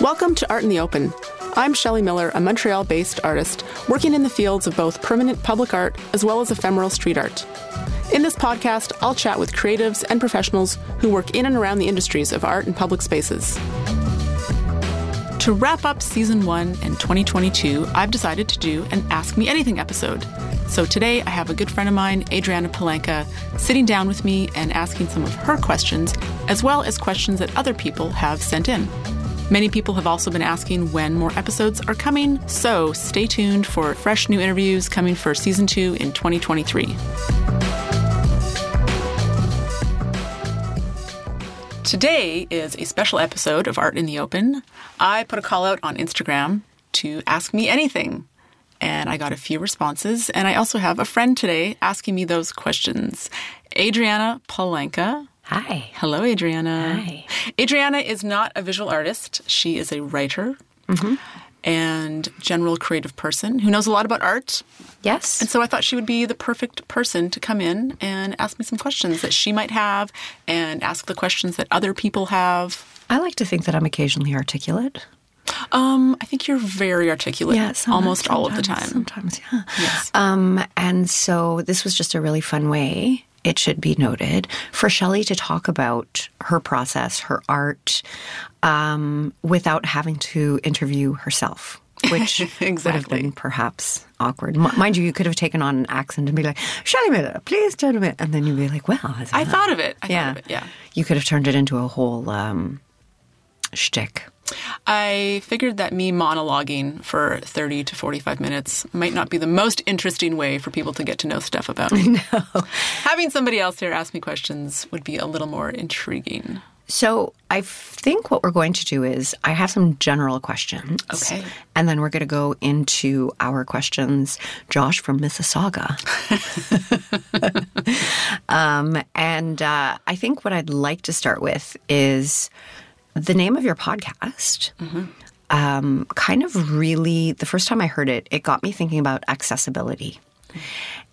Welcome to Art in the Open. I'm Shelley Miller, a Montreal based artist working in the fields of both permanent public art as well as ephemeral street art. In this podcast, I'll chat with creatives and professionals who work in and around the industries of art and public spaces. To wrap up season one in 2022, I've decided to do an Ask Me Anything episode. So today I have a good friend of mine, Adriana Palanca, sitting down with me and asking some of her questions, as well as questions that other people have sent in. Many people have also been asking when more episodes are coming, so stay tuned for fresh new interviews coming for season two in 2023. Today is a special episode of Art in the Open. I put a call out on Instagram to ask me anything, and I got a few responses. And I also have a friend today asking me those questions. Adriana Palanca. Hi. Hello, Adriana. Hi. Adriana is not a visual artist, she is a writer. Mm-hmm. And general creative person who knows a lot about art. Yes. And so I thought she would be the perfect person to come in and ask me some questions that she might have and ask the questions that other people have. I like to think that I'm occasionally articulate. Um, I think you're very articulate Yeah, almost all of the time. Sometimes, yeah. Yes. Um, and so this was just a really fun way, it should be noted, for Shelley to talk about her process, her art, um, without having to interview herself. Which would have been perhaps awkward. M- mind you, you could have taken on an accent and be like, Shelley Miller, please tell me. And then you'd be like, well, I thought of it. I yeah. thought of it, yeah. You could have turned it into a whole um, shtick. I figured that me monologuing for 30 to 45 minutes might not be the most interesting way for people to get to know stuff about me. No. Having somebody else here ask me questions would be a little more intriguing. So I think what we're going to do is I have some general questions. Okay. And then we're going to go into our questions. Josh from Mississauga. um, and uh, I think what I'd like to start with is the name of your podcast. Um, kind of really, the first time I heard it, it got me thinking about accessibility.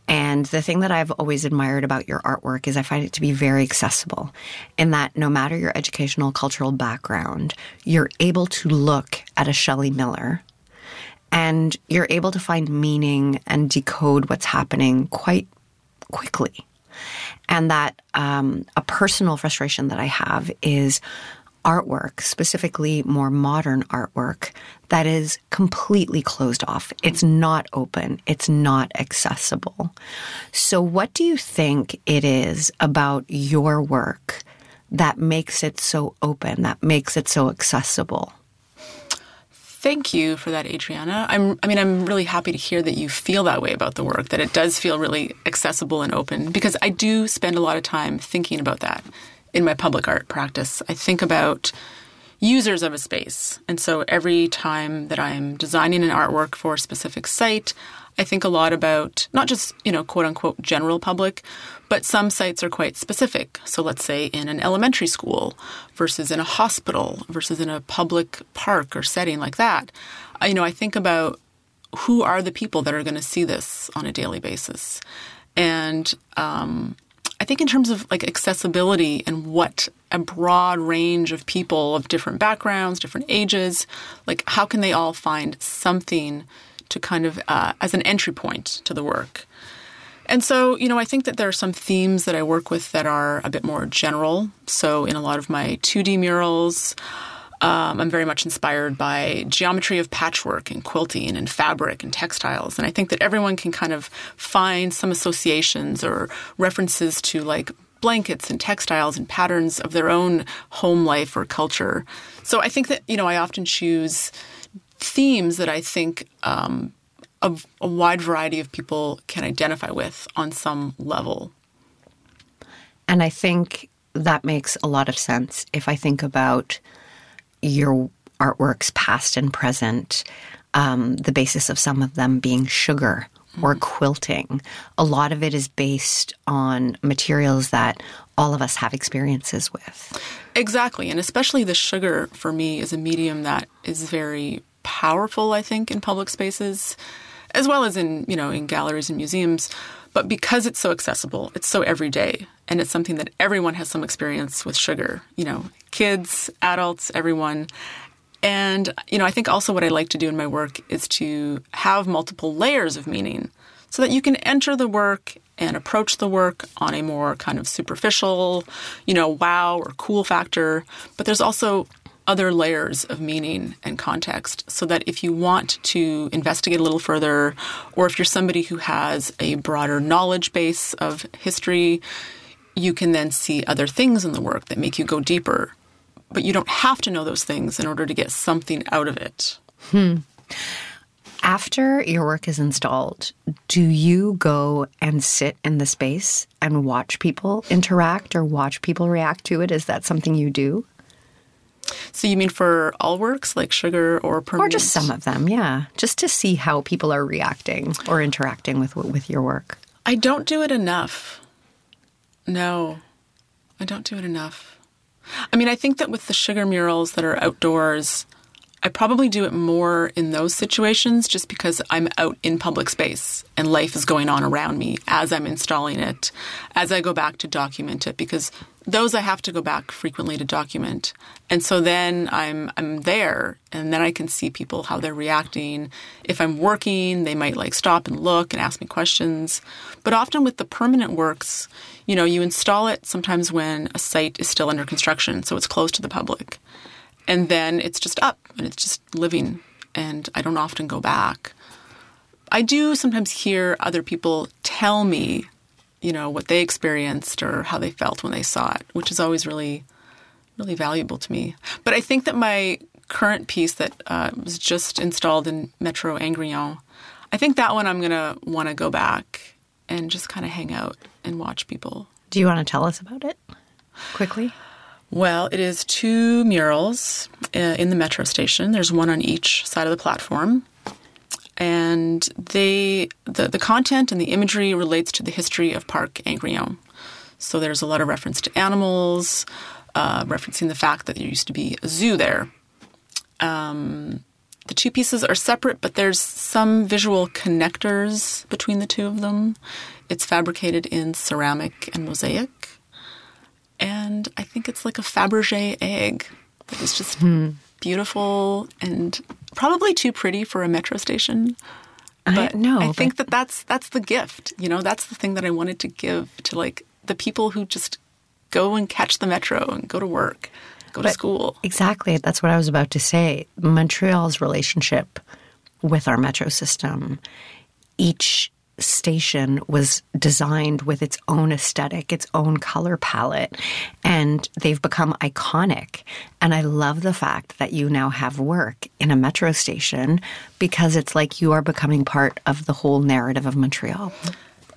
And the thing that I've always admired about your artwork is I find it to be very accessible in that no matter your educational, cultural background, you're able to look at a Shelley Miller and you're able to find meaning and decode what's happening quite quickly. And that um, a personal frustration that I have is artwork, specifically more modern artwork, that is completely closed off. It's not open, it's not accessible. So, what do you think it is about your work that makes it so open, that makes it so accessible? Thank you for that, Adriana. I'm, I mean, I'm really happy to hear that you feel that way about the work, that it does feel really accessible and open, because I do spend a lot of time thinking about that in my public art practice. I think about users of a space. And so every time that I'm designing an artwork for a specific site, I think a lot about not just, you know, quote unquote general public, but some sites are quite specific. So let's say in an elementary school versus in a hospital versus in a public park or setting like that. I- You know, I think about who are the people that are going to see this on a daily basis. And um, I think in terms of like accessibility and what a broad range of people of different backgrounds, different ages, like how can they all find something to kind of uh, as an entry point to the work? And so, you know, I think that there are some themes that I work with that are a bit more general. So, in a lot of my 2D murals, um, I'm very much inspired by geometry of patchwork and quilting and fabric and textiles. And I think that everyone can kind of find some associations or references to like blankets and textiles and patterns of their own home life or culture. So I think that, you know, I often choose themes that I think um, a, a wide variety of people can identify with on some level. And I think that makes a lot of sense if I think about your artworks, past and present, um, the basis of some of them being sugar or quilting. A lot of it is based on materials that all of us have experiences with. Exactly. And especially the sugar for me is a medium that is very powerful, I think, in public spaces, as well as in, you know, in galleries and museums. But because it's so accessible, it's so everyday, and it's something that everyone has some experience with sugar, you know, kids, adults, everyone. And, you know, I think also what I like to do in my work is to have multiple layers of meaning so that you can enter the work and approach the work on a more kind of superficial, you know, wow or cool factor. But there's also other layers of meaning and context so that if you want to investigate a little further, or if you're somebody who has a broader knowledge base of history, you can then see other things in the work that make you go deeper. But you don't have to know those things in order to get something out of it. Hmm. After your work is installed, do you go and sit in the space and watch people interact or watch people react to it? Is that something you do? So you mean for all works like sugar or permanent? Or just some of them, yeah. Just to see how people are reacting or interacting with with your work. I don't do it enough. No. I don't do it enough. I mean, I think that with the sugar murals that are outdoors, I probably do it more in those situations just because I'm out in public space and life is going on around me as I'm installing it, as I go back to document it, because those I have to go back frequently to document. And so then I'm I'm there and then I can see people how they're reacting. If I'm working, they might like stop and look and ask me questions. But often with the permanent works, you know, you install it sometimes when a site is still under construction, so it's closed to the public and then it's just up and it's just living and I don't often go back. I do sometimes hear other people tell me, you know, what they experienced or how they felt when they saw it, which is always really, really valuable to me. But I think that my current piece that uh, was just installed in Metro Angrillon, I think that one I'm going to want to go back and just kind of hang out and watch people. Do you want to tell us about it quickly? Well, it is two murals uh, in the metro station. There's one on each side of the platform. And they the, the content and the imagery relates to the history of Parc Angrillon. So there's a lot of reference to animals, uh, referencing the fact that there used to be a zoo there. Um, the two pieces are separate, but there's some visual connectors between the two of them. It's fabricated in ceramic and mosaic and I think it's like a Fabergé egg that is just hmm. Beautiful and probably too pretty for a metro station. But I know. I think that that's that's the gift. You know, that's the thing that I wanted to give to like the people who just go and catch the metro and go to work, go but to school. Exactly. That's what I was about to say. Montreal's relationship with our metro system, each station was designed with its own aesthetic, its own color palette, and they've become iconic. And I love the fact that you now have work in a metro station because it's like you are becoming part of the whole narrative of Montreal.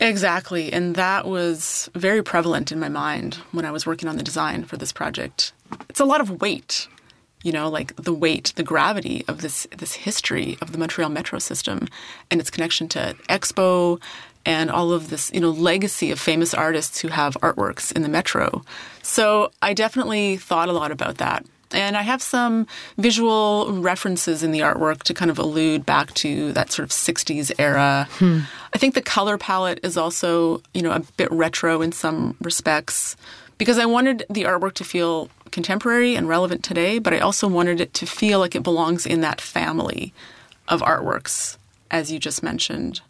Exactly. And that was very prevalent in my mind when I was working on the design for this project. It's a lot of weight you know, like the weight, the gravity of this this history of the Montreal metro system and its connection to Expo and all of this, you know, legacy of famous artists who have artworks in the metro. So I definitely thought a lot about that. And I have some visual references in the artwork to kind of allude back to that sort of 60s era. Hmm. I think the color palette is also, you know, a bit retro in some respects because I wanted the artwork to feel contemporary and relevant today, but I also wanted it to feel like it belongs in that family of artworks, as you just mentioned.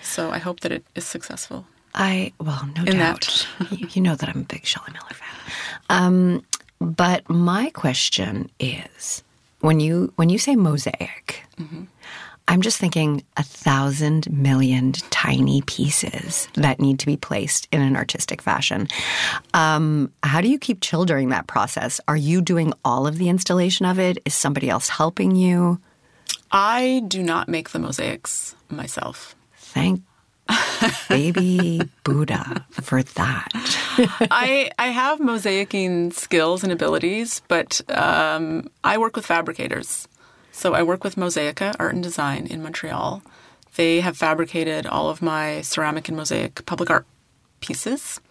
So I hope that it is successful. I well, no in doubt. you know that I'm a big Shelley Miller fan. Um, but my question is, when you when you say mosaic, mm-hmm. I'm just thinking a thousand million tiny pieces that need to be placed in an artistic fashion. Um, how do you keep chill during that process? Are you doing all of the installation of it? Is somebody else helping you? I do not make the mosaics myself. Thank baby Buddha for that. I I have mosaicing skills and abilities, but um, I work with fabricators. So I work with Mosaïka Art and Design in Montreal. They have fabricated all of my ceramic and mosaic public art pieces.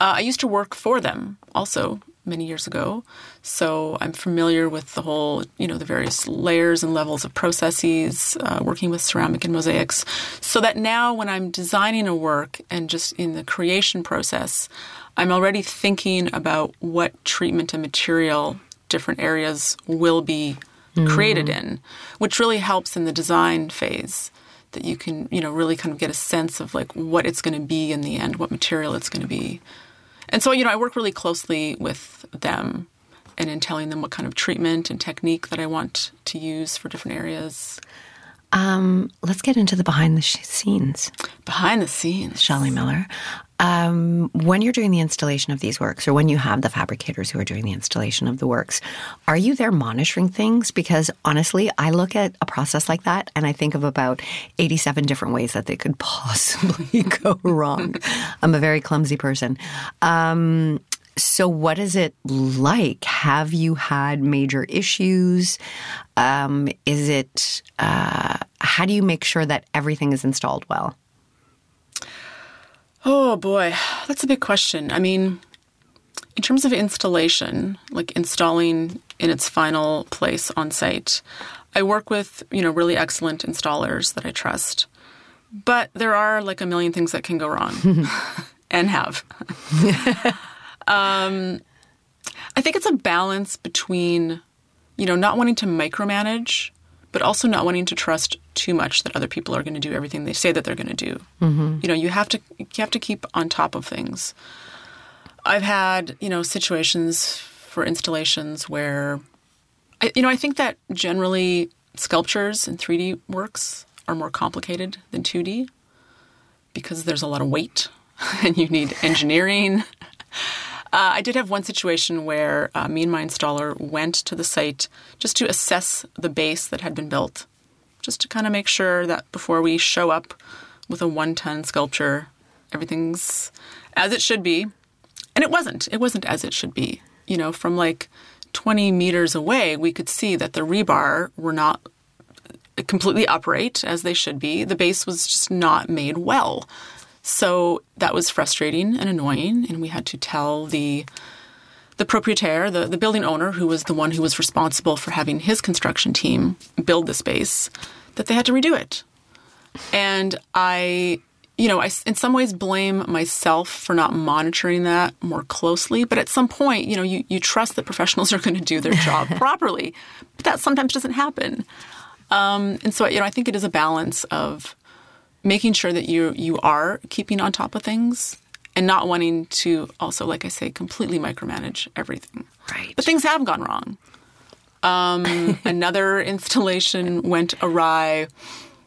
Uh, I used to work for them also many years ago. So I'm familiar with the whole, you know, the various layers and levels of processes, uh, working with ceramic and mosaics. So that now when I'm designing a work and just in the creation process, I'm already thinking about what treatment and material different areas will be created in, which really helps in the design phase that you can, you know, really kind of get a sense of like what it's going to be in the end, what material it's going to be. And so, you know, I work really closely with them and in telling them what kind of treatment and technique that I want to use for different areas. Um, let's get into the behind the scenes. Behind the scenes. Shelley Miller. Um, when you're doing the installation of these works, or when you have the fabricators who are doing the installation of the works, are you there monitoring things? Because honestly, I look at a process like that and I think of about 87 different ways that they could possibly go wrong. I'm a very clumsy person. Um, so, what is it like? Have you had major issues? Um, is it, uh, how do you make sure that everything is installed well? Oh boy, that's a big question. I mean, in terms of installation, like installing in its final place on site, I work with, you know, really excellent installers that I trust. But there are like a million things that can go wrong and have. um, I think it's a balance between, you know, not wanting to micromanage, but also not wanting to trust too much that other people are going to do everything they say that they're going to do. Mm-hmm. You know, you have to you have to keep on top of things. I've had you know situations for installations where, I, you know, I think that generally sculptures and 3D works are more complicated than 2D because there's a lot of weight and you need engineering. Uh, I did have one situation where uh, me and my installer went to the site just to assess the base that had been built, just to kind of make sure that before we show up with a one ton sculpture, everything's as it should be. And it wasn't. It wasn't as it should be. You know, from like 20 meters away, we could see that the rebar were not completely upright as they should be. The base was just not made well. So that was frustrating and annoying, and we had to tell the the proprietaire, the, the building owner, who was the one who was responsible for having his construction team build the space, that they had to redo it. And I, you know, I in some ways blame myself for not monitoring that more closely. But at some point, you know, you, you trust that professionals are going to do their job properly. But that sometimes doesn't happen. Um, and so, you know, I think it is a balance of making sure that you you are keeping on top of things and not wanting to also, like I say, completely micromanage everything. Right. But things have gone wrong. Um, another installation went awry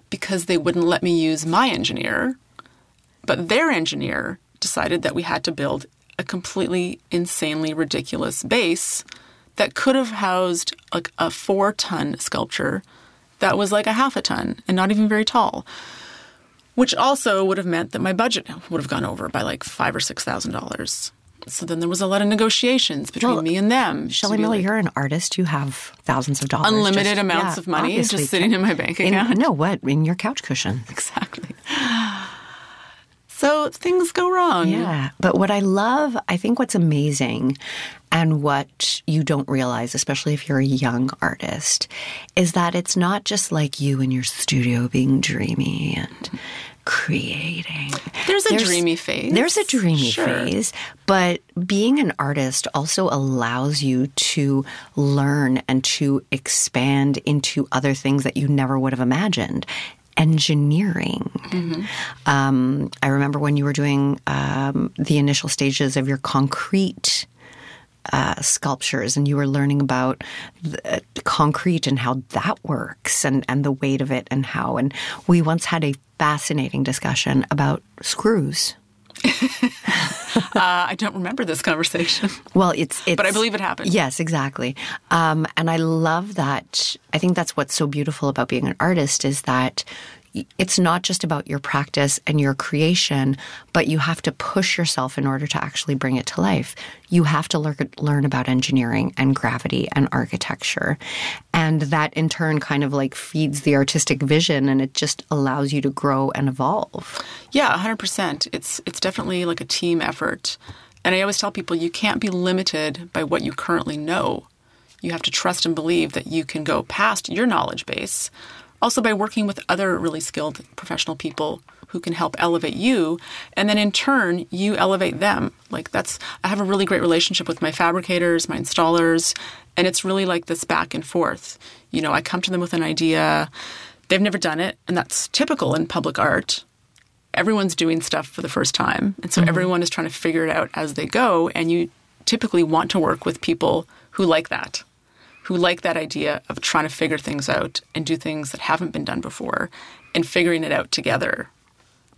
because they wouldn't let me use my engineer, but their engineer decided that we had to build a completely insanely ridiculous base that could have housed like a four ton sculpture that was like a half a ton and not even very tall which also would have meant that my budget would have gone over by like five or six thousand dollars. So then there was a lot of negotiations between Well, me and them. Shelley to Miller, like, you're an artist. You have thousands of dollars. Unlimited just- amounts yeah, of money just sitting in my bank In- account. no, what? In your couch cushion. exactly. So things go wrong. Yeah. But what I love, I think what's amazing and what you don't realize, especially if you're a young artist, is that it's not just like you in your studio being dreamy and creating. There's a dreamy phase. There's a dreamy Sure. phase, but being an artist also allows you to learn and to expand into other things that you never would have imagined. Engineering. Mm-hmm. Um, I remember when you were doing um, the initial stages of your concrete uh, sculptures and you were learning about the concrete and how that works and, and the weight of it and how. And we once had a fascinating discussion about screws. Uh, I don't remember this conversation. Well, it's, it's But I believe it happened. Yes, exactly. Um, and I love that. I think that's what's so beautiful about being an artist is that it's not just about your practice and your creation, but you have to push yourself in order to actually bring it to life. You have to learn, learn about engineering and gravity and architecture. And that in turn kind of like feeds the artistic vision and it just allows you to grow and evolve. Yeah, 100%. It's it's definitely like a team effort. And I always tell people you can't be limited by what you currently know. You have to trust and believe that you can go past your knowledge base. Also, by working with other really skilled professional people who can help elevate you. And then in turn, you elevate them. Like that's, I have a really great relationship with my fabricators, my installers, and it's really like this back and forth. You know, I come to them with an idea, they've never done it, and that's typical in public art. Everyone's doing stuff for the first time. And so mm-hmm. everyone is trying to figure it out as they go. And you typically want to work with people who like that who like that idea of trying to figure things out and do things that haven't been done before and figuring it out together.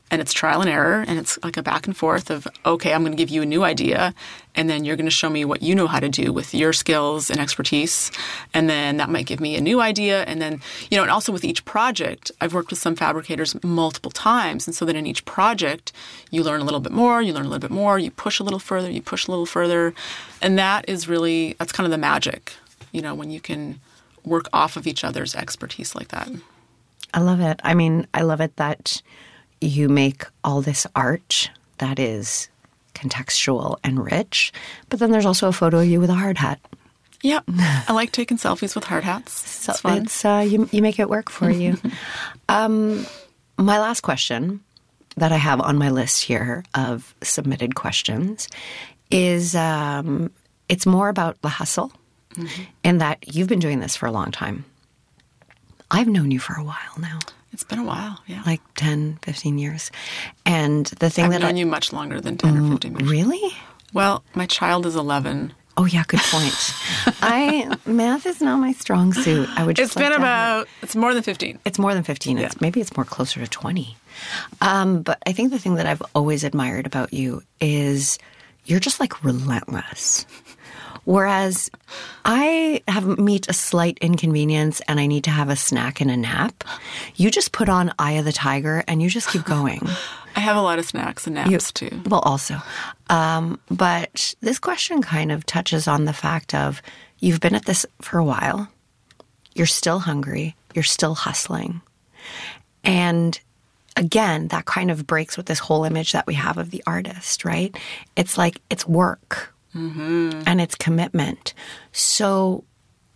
And it's trial and error and it's like a back and forth of okay i'm going to give you a new idea and then you're going to show me what you know how to do with your skills and expertise and then that might give me a new idea and then you know and also with each project i've worked with some fabricators multiple times and so that in each project you learn a little bit more you learn a little bit more you push a little further you push a little further and that is really that's kind of the magic you know when you can work off of each other's expertise like that i love it i mean i love it that you make all this art that is contextual and rich, but then there's also a photo of you with a hard hat. Yeah, I like taking selfies with hard hats. So it's fun. It's, uh, you, you make it work for you. um, my last question that I have on my list here of submitted questions is um, it's more about the hustle, mm-hmm. and that you've been doing this for a long time. I've known you for a while now. It's been a while, yeah. Like 10, 15 years. And the thing that I've that known I, you much longer than 10 or 15 years. Really? Well, my child is 11. Oh yeah, good point. I math is not my strong suit. I would. Just it's like been about. It's more than fifteen. It's more than fifteen. Yeah. It's maybe it's more closer to twenty. Um, but I think the thing that I've always admired about you is you're just like relentless. Whereas I have meet a slight inconvenience and I need to have a snack and a nap. You just put on Eye of the Tiger and you just keep going. I have a lot of snacks and naps you, too. Well, also. Um, but this question kind of touches on the fact of you've been at this for a while, you're still hungry, you're still hustling. And again, that kind of breaks with this whole image that we have of the artist, right? It's like it's work mm-hmm. and it's commitment. So,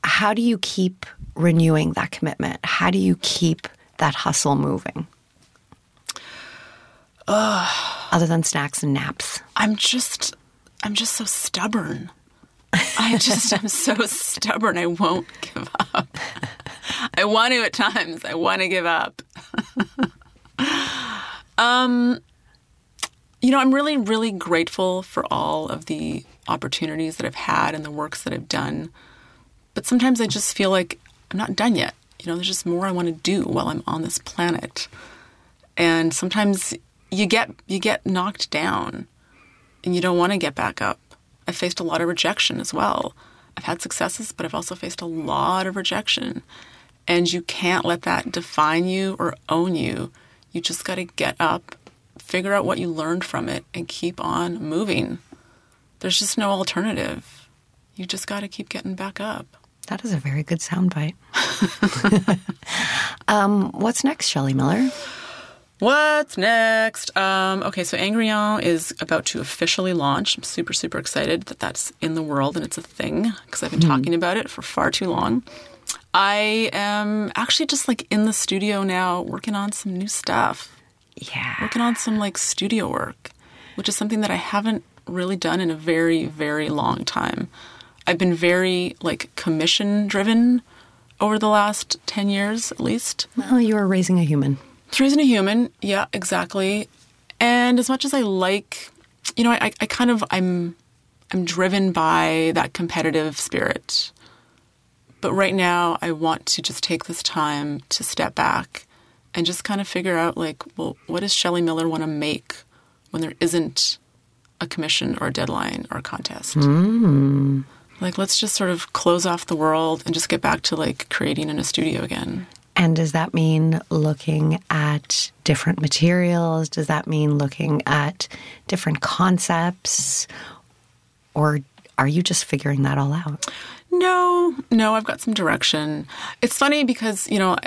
how do you keep renewing that commitment? How do you keep that hustle moving? Ugh. Other than snacks and naps. I'm just, I'm just so stubborn. I just am so stubborn. I won't give up. I want to at times. I want to give up. um, you know, I'm really, really grateful for all of the opportunities that I've had and the works that I've done. But sometimes I just feel like I'm not done yet. You know, there's just more I want to do while I'm on this planet. And sometimes you get you get knocked down and you don't want to get back up. I've faced a lot of rejection as well. I've had successes, but I've also faced a lot of rejection. And you can't let that define you or own you. You just got to get up figure out what you learned from it and keep on moving. There's just no alternative. You just got to keep getting back up. That is a very good soundbite. um, what's next, Shelley Miller? What's next? Um, okay, so Angrillon is about to officially launch. I'm super, super excited that that's in the world and it's a thing because I've been mm. talking about it for far too long. I am actually just like in the studio now working on some new stuff. Yeah. Working on some like studio work, which is something that I haven't really done in a very, very long time. I've been very like commission driven over the last 10 years at least. Well, you are raising a human. It's raising a human. Yeah, exactly. And as much as I like, you know, I, I kind of, I'm, I'm driven by that competitive spirit. But right now, I want to just take this time to step back and just kind of figure out like, well, what does Shelley Miller want to make when there isn't a commission or a deadline or a contest? Mm. Like, let's just sort of close off the world and just get back to like creating in a studio again. And does that mean looking at different materials? Does that mean looking at different concepts? Or are you just figuring that all out? No, no, I've got some direction. It's funny because, you know,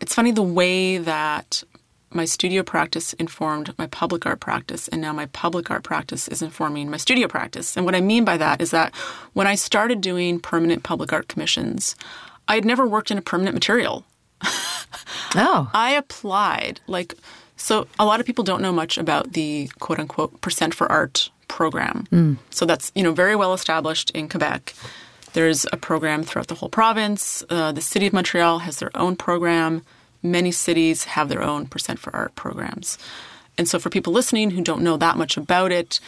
it's funny the way that my studio practice informed my public art practice, and now my public art practice is informing my studio practice. And what I mean by that is that when I started doing permanent public art commissions, I had never worked in a permanent material. Oh, I applied like so a lot of people don't know much about the quote unquote percent for art program. So that's you know very well established in Quebec. There's a program throughout the whole province. Uh, the city of Montreal has their own program. Many cities have their own percent for art programs. And so for people listening who don't know that much about it,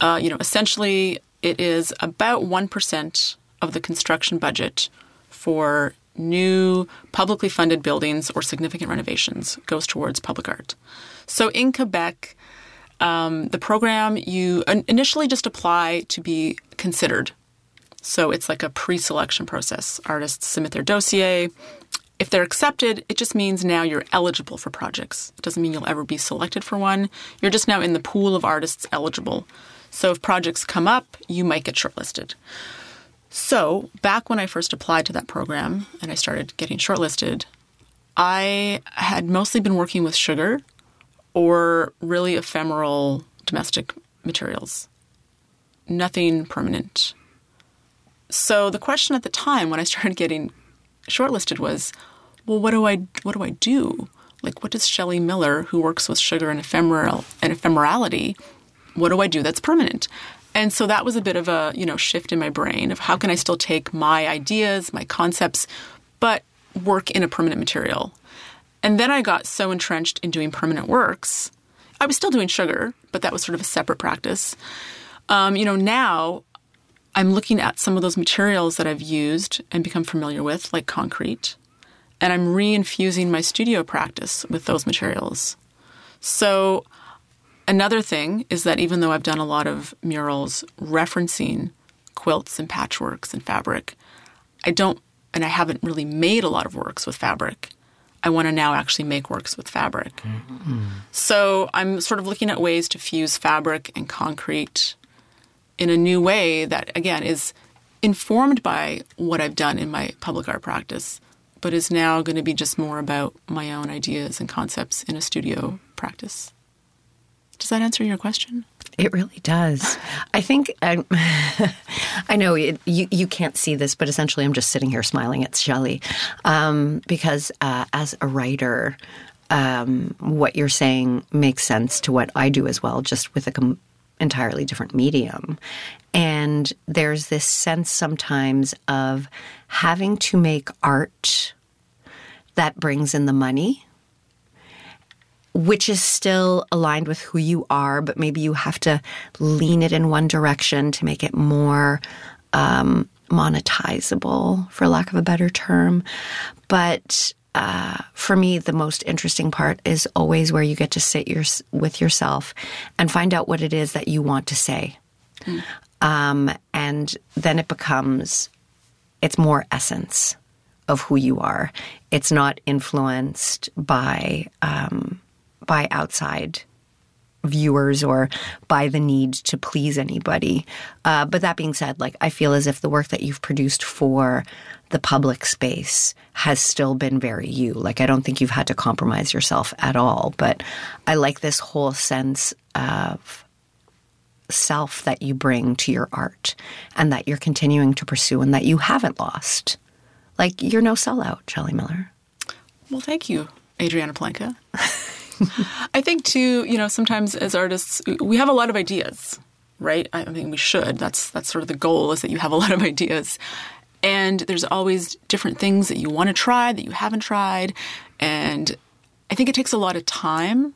uh, you know essentially it is about one percent of the construction budget for new publicly funded buildings or significant renovations goes towards public art. So in Quebec, um, the program you initially just apply to be considered. So it's like a pre-selection process. Artists submit their dossier. If they're accepted, it just means now you're eligible for projects. It doesn't mean you'll ever be selected for one. You're just now in the pool of artists eligible. So if projects come up, you might get shortlisted. So, back when I first applied to that program and I started getting shortlisted, I had mostly been working with sugar or really ephemeral domestic materials, nothing permanent. So, the question at the time when I started getting shortlisted was, well, what do I what do I do? Like, what does Shelley Miller, who works with sugar and ephemeral and ephemerality, what do I do that's permanent? And so that was a bit of a, you know, shift in my brain of how can I still take my ideas, my concepts, but work in a permanent material. And then I got so entrenched in doing permanent works. I was still doing sugar, but that was sort of a separate practice. Um, you know, now I'm looking at some of those materials that I've used and become familiar with, like concrete, and I'm reinfusing my studio practice with those materials. So Another thing is that even though I've done a lot of murals referencing quilts and patchworks and fabric, I don't, and I haven't really made a lot of works with fabric. I want to now actually make works with fabric. Mm-hmm. So I'm sort of looking at ways to fuse fabric and concrete in a new way that, again, is informed by what I've done in my public art practice, but is now going to be just more about my own ideas and concepts in a studio practice. Does that answer your question? It really does. I think um, I know it, you you can't see this, but essentially, I'm just sitting here smiling at Shelley um, because uh, as a writer, um, what you're saying makes sense to what I do as well, just with a com- entirely different medium. And there's this sense sometimes of having to make art that brings in the money which is still aligned with who you are, but maybe you have to lean it in one direction to make it more um, monetizable, for lack of a better term. But uh, for me, the most interesting part is always where you get to sit your, with yourself and find out what it is that you want to say. Um, and then it becomes, it's more essence of who you are. It's not influenced by um, by outside viewers or by the need to please anybody. Uh, but that being said, like I feel as if the work that you've produced for the public space has still been very you. Like I don't think you've had to compromise yourself at all. But I like this whole sense of self that you bring to your art and that you're continuing to pursue and that you haven't lost. Like you're no sellout, Shelley Miller. Well, thank you, Adriana Palanca. I think too, you know, sometimes as artists, we have a lot of ideas, right? I mean, we should. That's that's sort of the goal is that you have a lot of ideas, and there's always different things that you want to try that you haven't tried, and I think it takes a lot of time.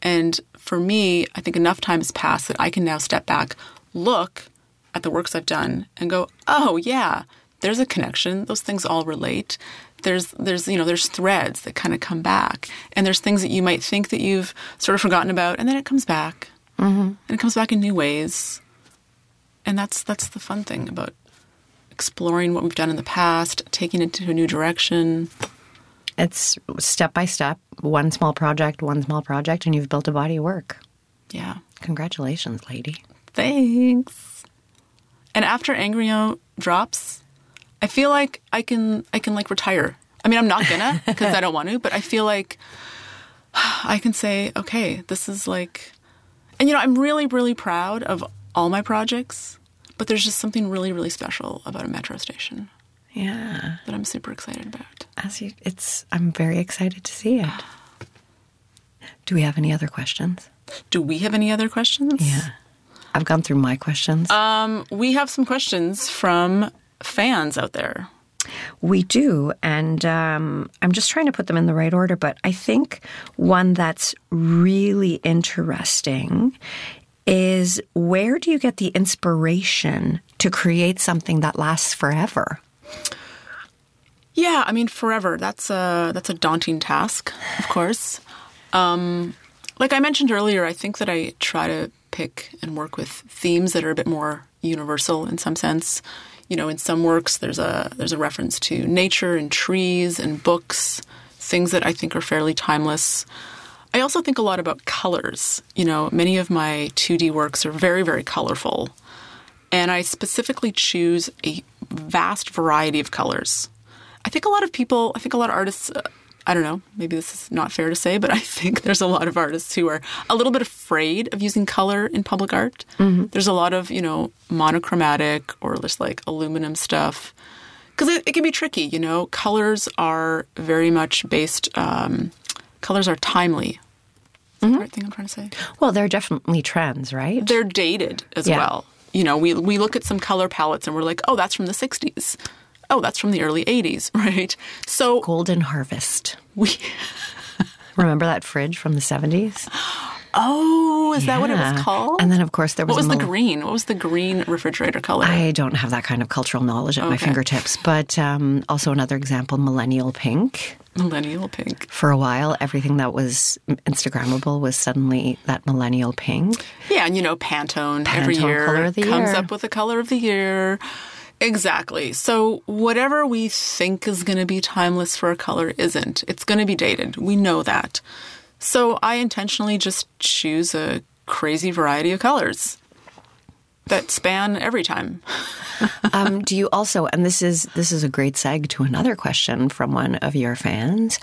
And for me, I think enough time has passed that I can now step back, look at the works I've done, and go, oh yeah, there's a connection. Those things all relate there's there's you know there's threads that kind of come back and there's things that you might think that you've sort of forgotten about and then it comes back mm-hmm. and it comes back in new ways and that's that's the fun thing about exploring what we've done in the past taking it to a new direction. It's step by step one small project one small project and you've built a body of work. Yeah. Congratulations lady. Thanks. And after Angrillon drops I feel like I can I can like retire. I mean, I'm not gonna because I don't want to, but I feel like I can say, okay, this is like, and you know, I'm really, really proud of all my projects, but there's just something really, really special about a metro station Yeah. that I'm super excited about. As you, it's, I'm very excited to see it. Do we have any other questions? Do we have any other questions? Yeah. I've gone through my questions. Um, we have some questions from fans out there. We do, and um, I'm just trying to put them in the right order. But I think one that's really interesting is where do you get the inspiration to create something that lasts forever? Yeah, I mean, forever. That's a that's a daunting task, of course. Um, like I mentioned earlier, I think that I try to pick and work with themes that are a bit more universal in some sense. You know, in some works, there's a there's a reference to nature and trees and books, things that I think are fairly timeless. I also think a lot about colors. You know, many of my 2D works are very, very colorful. And I specifically choose a vast variety of colors. I think a lot of people, I think a lot of artists, uh, I don't know, maybe this is not fair to say, but I think there's a lot of artists who are a little bit afraid of using color in public art. There's a lot of, you know, monochromatic or just like aluminum stuff. Because it, it can be tricky, you know. Colors are very much based, um, colors are timely. Is that the mm-hmm. right thing I'm trying to say? Well, they're definitely trends, right? they're dated as Yeah. well. You know, we we look at some color palettes and we're like, oh, that's from the '60s. Oh, that's from the early '80s, right? So Golden Harvest. we. Remember that fridge from the 70s? Oh, is that what it was called? And then, of course, there was what was the green? What was the green refrigerator color? I don't have that kind of cultural knowledge at my fingertips, but um, also another example, millennial pink. Millennial pink. For a while, everything that was Instagrammable was suddenly that millennial pink. Yeah, and you know, Pantone, every year the comes year. up with a color of the year. Exactly. So whatever we think is going to be timeless for a color isn't. It's going to be dated. We know that. So I intentionally just choose a crazy variety of colors that span every time. Um, do you also, and this is this is a great seg to another question from one of your fans.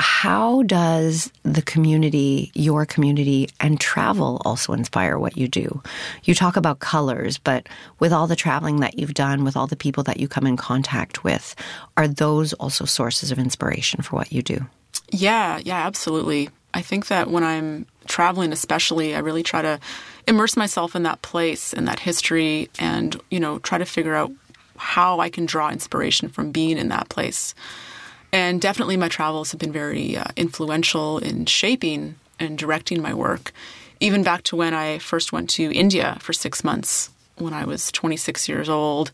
How does the community, your community, and travel also inspire what you do? You talk about colors, but with all the traveling that you've done, with all the people that you come in contact with, are those also sources of inspiration for what you do? Yeah, yeah, absolutely. I think that when I'm traveling, especially, I really try to immerse myself in that place and that history and, you know, try to figure out how I can draw inspiration from being in that place. And definitely my travels have been very uh, influential in shaping and directing my work. Even back to when I first went to India for six months when I was 26 years old.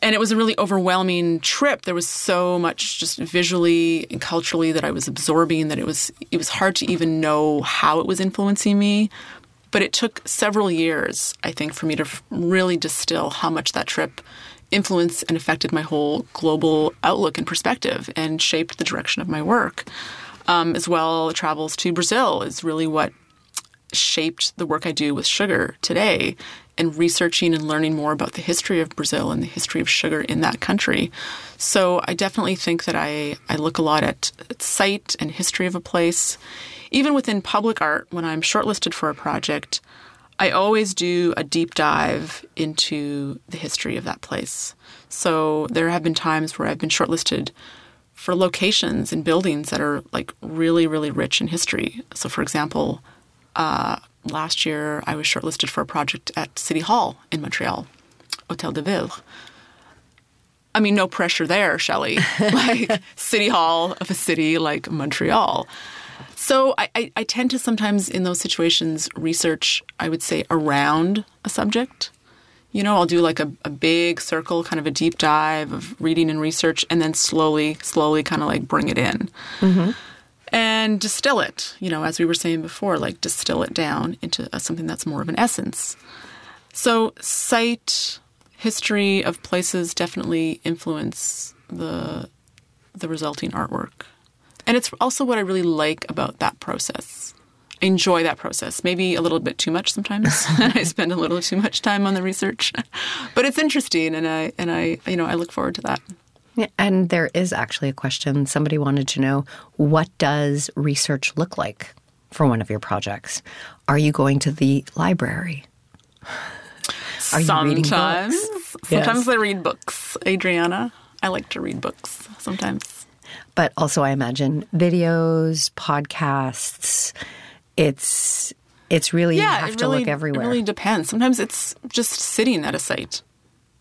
And it was a really overwhelming trip. There was so much just visually and culturally that i was absorbing that it was it was hard to even know how it was influencing me. But it took several years i think for me to really distill how much that trip influenced and affected my whole global outlook and perspective and shaped the direction of my work um, as well travels to brazil is really what shaped the work I do with sugar today and researching and learning more about the history of Brazil and the history of sugar in that country. So I definitely think that I, I look a lot at, at site and history of a place. Even within public art, when I'm shortlisted for a project, I always do a deep dive into the history of that place. So there have been times where I've been shortlisted for locations and buildings that are like really, really rich in history. So, for example, uh, last year I was shortlisted for a project at City Hall in Montreal, Hotel de Ville. I mean, no pressure there, Shelley. like City Hall of a city like Montreal. So I, I, I tend to sometimes in those situations research, I would say, around a subject. You know, I'll do like a, a big circle, kind of a deep dive of reading and research, and then slowly, slowly kind of like bring it in mm-hmm. and distill it, you know, as we were saying before, like distill it down into something that's more of an essence. So, site history of places definitely influence the the resulting artwork. And it's also what I really like about that process. I enjoy that process. Maybe a little bit too much sometimes. I spend a little too much time on the research. But it's interesting and I and I you know, I look forward to that. Yeah, and there is actually a question. Somebody wanted to know what does research look like for one of your projects? Are you going to the library? Are you sometimes, books? sometimes Yes. I read books. Adriana, I like to read books sometimes. But also, I imagine videos, podcasts. It's it's really you have it to really, look everywhere. It really depends. Sometimes it's just sitting at a site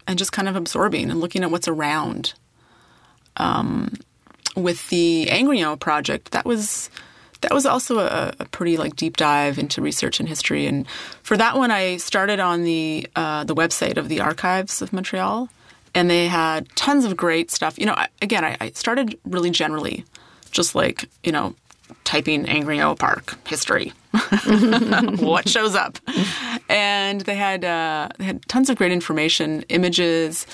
and just kind of absorbing and looking at what's around. Um, with the Angry Angrillon project, that was that was also a, a pretty like deep dive into research and history. And for that one, I started on the uh, the website of the Archives of Montreal, and they had tons of great stuff. You know, again, I, I started really generally, just like you know, typing Angrillon Park history, what shows up, and they had uh, they had tons of great information, images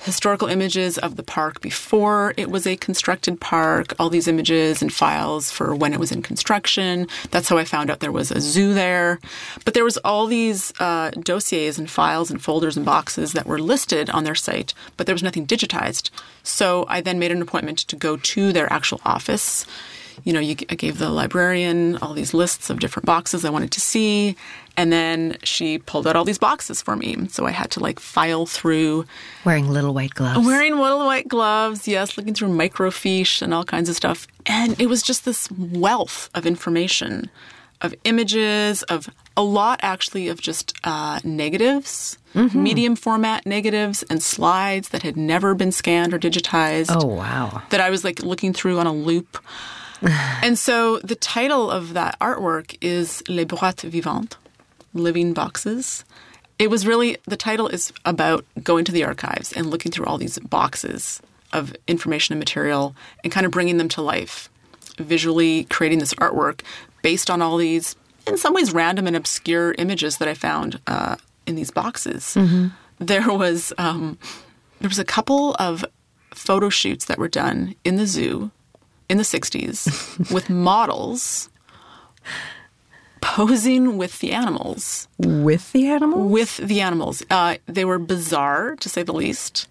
historical images of the park before it was a constructed park, all these images and files for when it was in construction. That's how I found out there was a zoo there. But there was all these uh, dossiers and files and folders and boxes that were listed on their site, but there was nothing digitized. So I then made an appointment to go to their actual office. You know, you, I gave the librarian all these lists of different boxes I wanted to see, and then she pulled out all these boxes for me. So I had to like file through Wearing little white gloves. Wearing little white gloves, yes, looking through microfiche and all kinds of stuff. And it was just this wealth of information, of images, of a lot actually of just uh, negatives, medium format negatives, and slides that had never been scanned or digitized oh wow. that I was like looking through on a loop. and so the title of that artwork is Les Boîtes Vivantes, Living Boxes. It was really, the title is about going to the archives and looking through all these boxes of information and material and kind of bringing them to life, visually creating this artwork based on all these, in some ways, random and obscure images that I found uh, in these boxes. There was um, there was a couple of photo shoots that were done in the zoo in the 60s with models posing with the animals. With the animals? With the animals. Uh, they were bizarre, to say the least,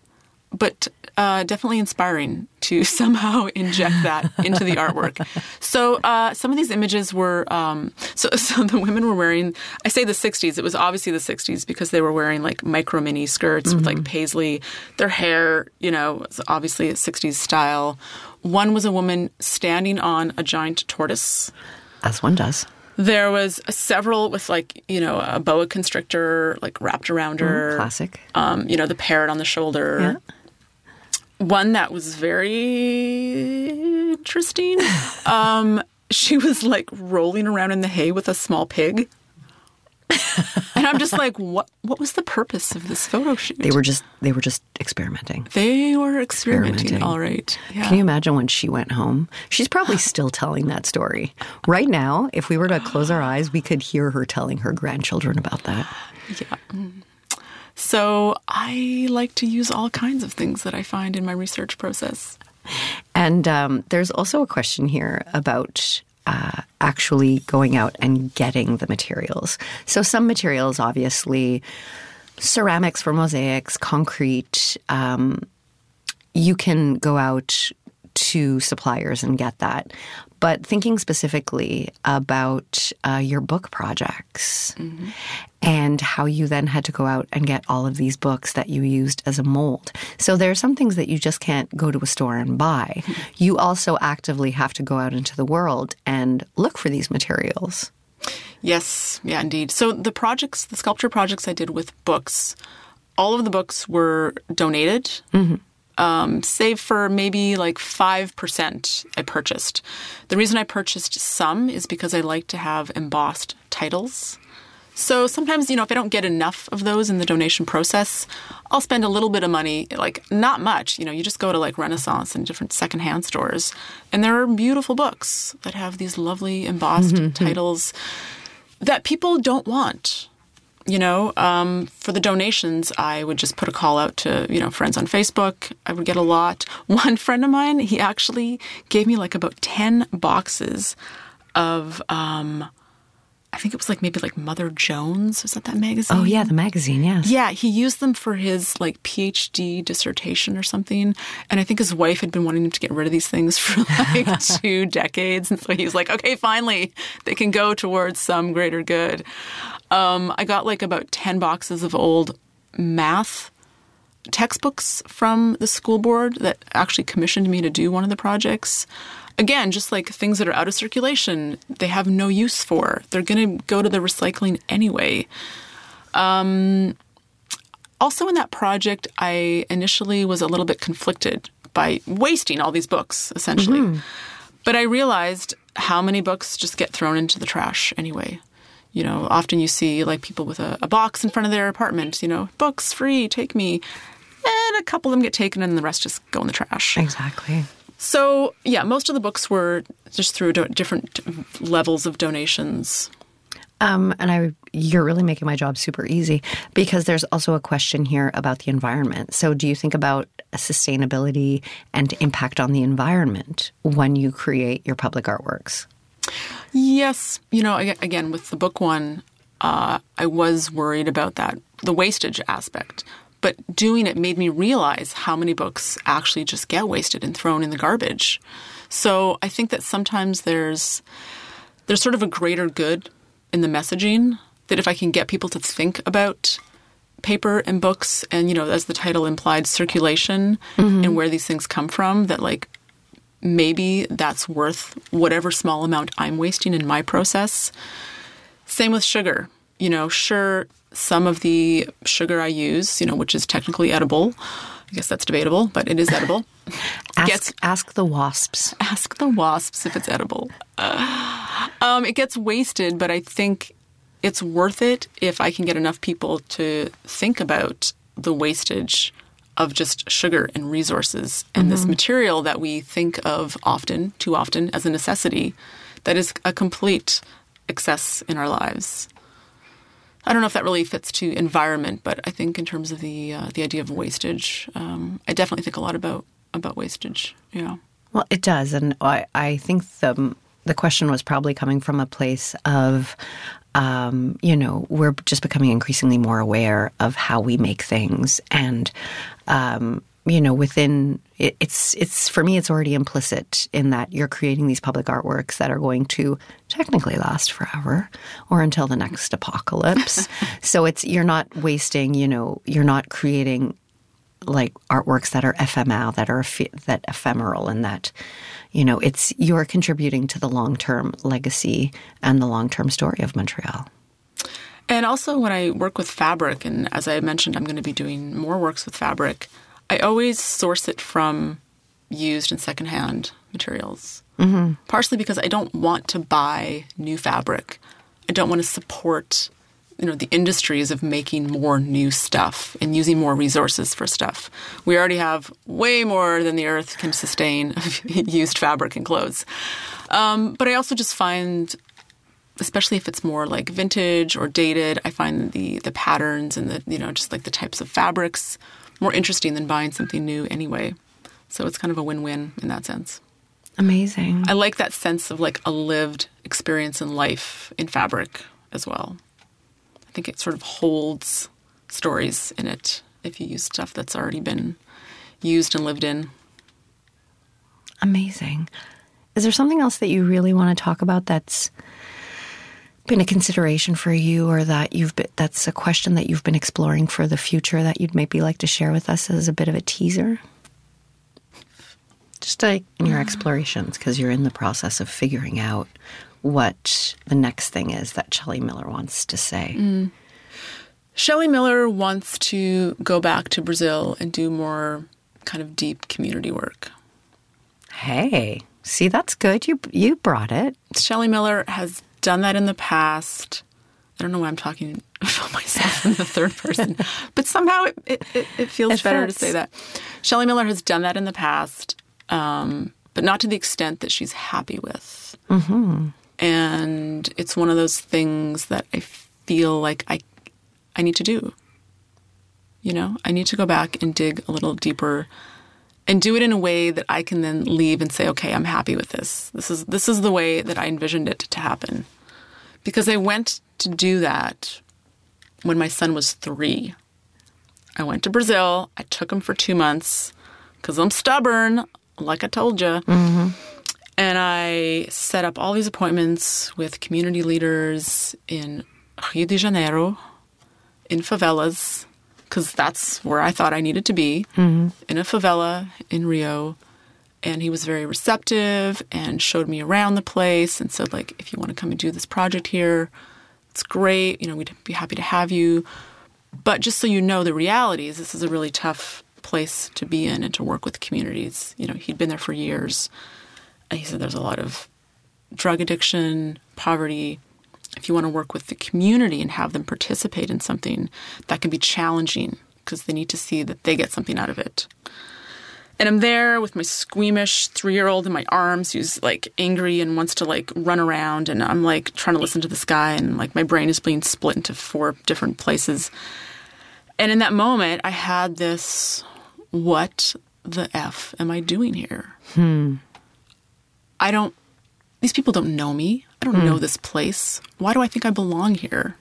but uh, definitely inspiring to somehow inject that into the artwork. So uh, some of these images were, um, so, so the women were wearing, I say the 60s, it was obviously the 60s because they were wearing like micro mini skirts with like paisley. Their hair, you know, was obviously a 60s style. One was a woman standing on a giant tortoise. As one does. There was several with like you know a boa constrictor like wrapped around her. Classic. Um, you know the parrot on the shoulder. One that was very interesting. um, she was like rolling around in the hay with a small pig. and I'm just like, what? What was the purpose of this photo shoot? They were just they were just experimenting. They were experimenting, Experimenting. all right. Yeah. Can you imagine when she went home? She's probably still telling that story. Right now, if we were to close our eyes, we could hear her telling her grandchildren about that. Yeah. So I like to use all kinds of things that I find in my research process. And um, there's also a question here about uh, actually going out and getting the materials. So, some materials, obviously, ceramics for mosaics, concrete, um, you can go out to suppliers and get that. But thinking specifically about uh, your book projects and how you then had to go out and get all of these books that you used as a mold. So there are some things that you just can't go to a store and buy. You also actively have to go out into the world and look for these materials. Yes, yeah, indeed. So the projects, the sculpture projects I did with books, all of the books were donated, um, save for maybe like 5% I purchased. The reason I purchased some is because I like to have embossed titles. So sometimes, you know, if I don't get enough of those in the donation process, I'll spend a little bit of money, like not much. You know, you just go to like Renaissance and different secondhand stores, and there are beautiful books that have these lovely embossed titles that people don't want. You know, um, for the donations, I would just put a call out to, you know, friends on Facebook. I would get a lot. One friend of mine, he actually gave me like about 10 boxes of um, I think it was like maybe like Mother Jones. Was that that magazine? Oh yeah, the magazine. Yes. Yeah, he used them for his like PhD dissertation or something. And I think his wife had been wanting him to get rid of these things for like two decades. And so he was like, okay, finally, they can go towards some greater good. Um, I got like about 10 boxes of old math textbooks from the school board that actually commissioned me to do one of the projects. Again, just like things that are out of circulation, they have no use for. They're going to go to the recycling anyway. Um, also, in that project, I initially was a little bit conflicted by wasting all these books, essentially. Mm-hmm. But I realized how many books just get thrown into the trash anyway. You know, often you see like people with a, a box in front of their apartment, you know, books free, take me. And a couple of them get taken and the rest just go in the trash. Exactly. So, yeah, most of the books were just through do- different levels of donations. Um, and I, you're really making my job super easy because there's also a question here about the environment. So, do you think about sustainability and impact on the environment when you create your public artworks? Yes. You know, again, with the book one, uh, I was worried about that, the wastage aspect. But doing it made me realize how many books actually just get wasted and thrown in the garbage. So I think that sometimes there's there's sort of a greater good in the messaging that if I can get people to think about paper and books and you know as the title implied circulation mm-hmm. and where these things come from that like maybe that's worth whatever small amount I'm wasting in my process. Same with sugar. You know, sure, some of the sugar I use, you know, which is technically edible, I guess that's debatable, but it is edible. ask, gets, ask the wasps. Ask the wasps if it's edible. Uh, um, it gets wasted, but I think it's worth it if I can get enough people to think about the wastage of just sugar and resources and mm-hmm. this material that we think of often, too often, as a necessity that is a complete excess in our lives. I don't know if that really fits to environment, but I think in terms of the uh, the idea of wastage, um, I definitely think a lot about about wastage. Yeah. Well, it does, and I, I think the the question was probably coming from a place of um, you know, we're just becoming increasingly more aware of how we make things, and um, you know, within it, it's it's for me, it's already implicit in that you're creating these public artworks that are going to technically last forever or until the next apocalypse. so it's you're not wasting, you know, you're not creating like artworks that are ephemeral, that are that ephemeral, and that you know it's you're contributing to the long term legacy and the long term story of Montreal. And also, when I work with fabric, and as I mentioned, I'm going to be doing more works with fabric. I always source it from used and secondhand materials. Mm-hmm. Partially because I don't want to buy new fabric. I don't want to support you know the industries of making more new stuff and using more resources for stuff. We already have way more than the earth can sustain of used fabric and clothes. Um, but I also just find, especially if it's more like vintage or dated, I find the the patterns and the you know just like the types of fabrics more interesting than buying something new anyway. So it's kind of a win-win in that sense. Amazing. I like that sense of like a lived experience in life in fabric as well. I think it sort of holds stories in it if you use stuff that's already been used and lived in. Amazing. Is there something else that you really want to talk about that's been a consideration for you or that you've been, that's a question that you've been exploring for the future that you'd maybe like to share with us as a bit of a teaser? Just like in your explorations, because you're in the process of figuring out what the next thing is that Shelley Miller wants to say. Mm. Shelley Miller wants to go back to Brazil and do more kind of deep community work. Hey, see, that's good. You you brought it. Shelley Miller has done that in the past. I don't know why I'm talking about myself in the third person, but somehow it, it, it feels it better to say that. Shelley Miller has done that in the past, um, but not to the extent that she's happy with. Mm-hmm. And it's one of those things that I feel like I, I need to do. You know, I need to go back and dig a little deeper and do it in a way that I can then leave and say, okay, I'm happy with this. This is this is the way that I envisioned it to happen. Because I went to do that when my son was three. I went to Brazil. I took him for two months because I'm stubborn, like I told you. Mm-hmm. And I set up all these appointments with community leaders in Rio de Janeiro, in favelas, because that's where I thought I needed to be, mm-hmm. in a favela in Rio. And he was very receptive and showed me around the place and said, like, if you want to come and do this project here, it's great. You know, we'd be happy to have you. But just so you know, the reality is this is a really tough place to be in and to work with communities. You know, he'd been there for years. And he said there's a lot of drug addiction, poverty. If you want to work with the community and have them participate in something, that can be challenging because they need to see that they get something out of it. And I'm there with my squeamish three year old in my arms who's like angry and wants to like run around. And I'm like trying to listen to the sky and like my brain is being split into four different places. And in that moment, I had this what the F am I doing here? Hmm. I don't, these people don't know me. I don't know this place. Why do I think I belong here?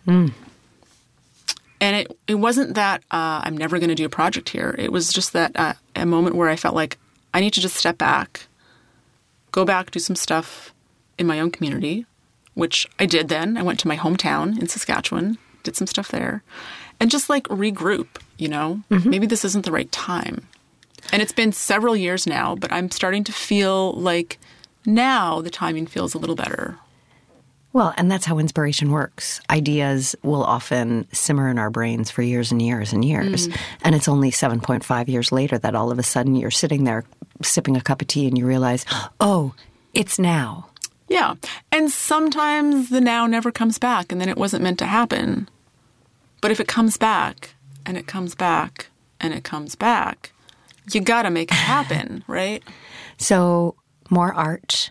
And it, it wasn't that uh, I'm never going to do a project here. It was just that uh, a moment where I felt like I need to just step back, go back, do some stuff in my own community, which I did then. I went to my hometown in Saskatchewan, did some stuff there, and just like regroup, you know? Maybe this isn't the right time. And it's been several years now, but I'm starting to feel like now the timing feels a little better. Well, and that's how inspiration works. Ideas will often simmer in our brains for years and years and years. Mm. And it's only 7.5 years later that all of a sudden you're sitting there sipping a cup of tea and you realize, oh, it's now. Yeah. And sometimes the now never comes back and then it wasn't meant to happen. But if it comes back and it comes back and it comes back, you got to make it happen, right? So, more art,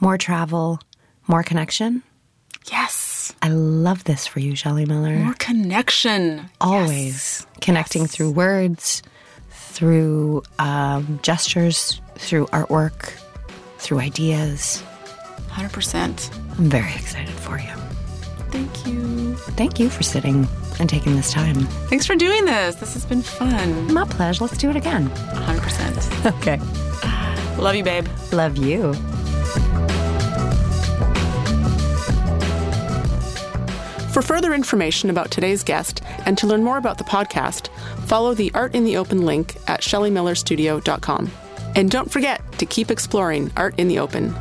more travel, more connection. Yes. I love this for you, Shelley Miller. More connection. Always Yes. connecting Yes. through words, through um, gestures, through artwork, through ideas. 100%. I'm very excited for you. Thank you. Thank you for sitting and taking this time. Thanks for doing this. This has been fun. My pleasure. Let's do it again. 100%. Okay. Love you, babe. Love you. For further information about today's guest and to learn more about the podcast, follow the Art in the Open link at shellymillerstudio.com. And don't forget to keep exploring art in the open.